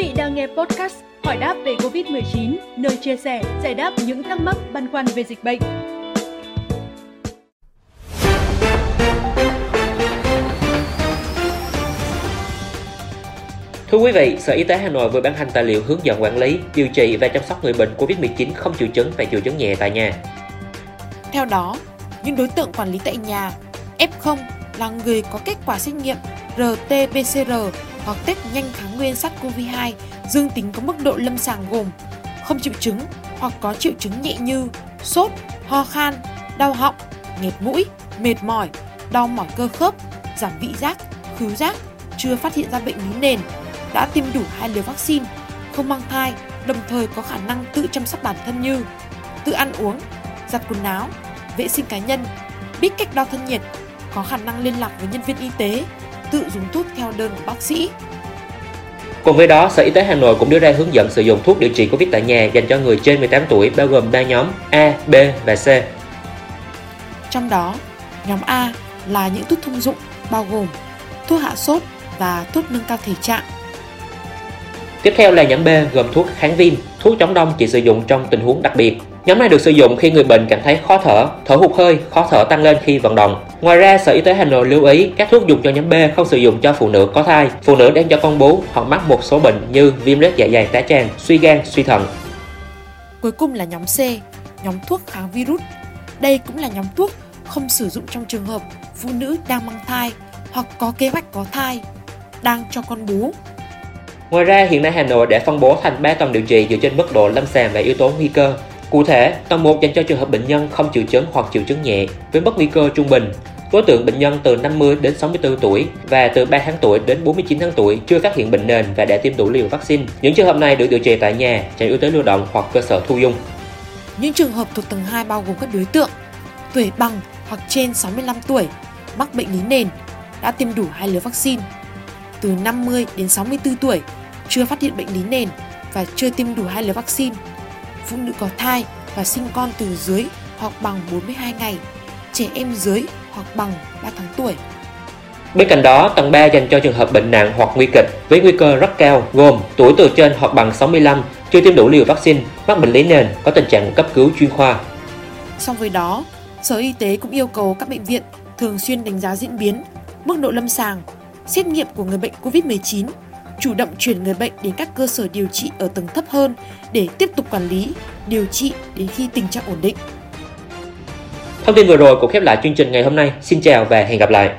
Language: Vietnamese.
vị đang nghe podcast Hỏi đáp về Covid-19, nơi chia sẻ, giải đáp những thắc mắc băn khoăn về dịch bệnh. Thưa quý vị, Sở Y tế Hà Nội vừa ban hành tài liệu hướng dẫn quản lý, điều trị và chăm sóc người bệnh COVID-19 không triệu chứng và triệu chứng nhẹ tại nhà. Theo đó, những đối tượng quản lý tại nhà F0 là người có kết quả xét nghiệm RT-PCR hoặc test nhanh kháng nguyên SARS-CoV-2 dương tính có mức độ lâm sàng gồm không triệu chứng hoặc có triệu chứng nhẹ như sốt, ho khan, đau họng, nghẹt mũi, mệt mỏi, đau mỏi cơ khớp, giảm vị giác, khứu giác, chưa phát hiện ra bệnh lý nền, đã tiêm đủ hai liều vaccine, không mang thai, đồng thời có khả năng tự chăm sóc bản thân như tự ăn uống, giặt quần áo, vệ sinh cá nhân, biết cách đo thân nhiệt, có khả năng liên lạc với nhân viên y tế, tự dùng thuốc theo đơn của bác sĩ. Cùng với đó, Sở Y tế Hà Nội cũng đưa ra hướng dẫn sử dụng thuốc điều trị Covid tại nhà dành cho người trên 18 tuổi bao gồm 3 nhóm A, B và C. Trong đó, nhóm A là những thuốc thông dụng bao gồm thuốc hạ sốt và thuốc nâng cao thể trạng. Tiếp theo là nhóm B gồm thuốc kháng viêm, thuốc chống đông chỉ sử dụng trong tình huống đặc biệt. Nhóm này được sử dụng khi người bệnh cảm thấy khó thở, thở hụt hơi, khó thở tăng lên khi vận động. Ngoài ra, Sở Y tế Hà Nội lưu ý các thuốc dùng cho nhóm B không sử dụng cho phụ nữ có thai, phụ nữ đang cho con bú hoặc mắc một số bệnh như viêm loét dạ dày tá tràng, suy gan, suy thận. Cuối cùng là nhóm C, nhóm thuốc kháng virus. Đây cũng là nhóm thuốc không sử dụng trong trường hợp phụ nữ đang mang thai hoặc có kế hoạch có thai, đang cho con bú. Ngoài ra, hiện nay Hà Nội đã phân bố thành 3 tầng điều trị dựa trên mức độ lâm sàng và yếu tố nguy cơ. Cụ thể, tầng 1 dành cho trường hợp bệnh nhân không triệu chứng hoặc triệu chứng nhẹ với mức nguy cơ trung bình. Đối tượng bệnh nhân từ 50 đến 64 tuổi và từ 3 tháng tuổi đến 49 tháng tuổi chưa phát hiện bệnh nền và đã tiêm đủ liều vaccine. Những trường hợp này được điều trị tại nhà, trạm y tế lưu động hoặc cơ sở thu dung. Những trường hợp thuộc tầng 2 bao gồm các đối tượng tuổi bằng hoặc trên 65 tuổi, mắc bệnh lý nền, đã tiêm đủ hai liều vaccine. Từ 50 đến 64 tuổi, chưa phát hiện bệnh lý nền và chưa tiêm đủ hai liều vaccine. Phụ nữ có thai và sinh con từ dưới hoặc bằng 42 ngày, trẻ em dưới hoặc bằng 3 tháng tuổi. Bên cạnh đó, tầng 3 dành cho trường hợp bệnh nặng hoặc nguy kịch với nguy cơ rất cao gồm tuổi từ trên hoặc bằng 65, chưa tiêm đủ liều vaccine, mắc bệnh lý nền, có tình trạng cấp cứu chuyên khoa. Song với đó, Sở Y tế cũng yêu cầu các bệnh viện thường xuyên đánh giá diễn biến, mức độ lâm sàng, xét nghiệm của người bệnh COVID-19, chủ động chuyển người bệnh đến các cơ sở điều trị ở tầng thấp hơn để tiếp tục quản lý, điều trị đến khi tình trạng ổn định. Thông tin vừa rồi cũng khép lại chương trình ngày hôm nay. Xin chào và hẹn gặp lại.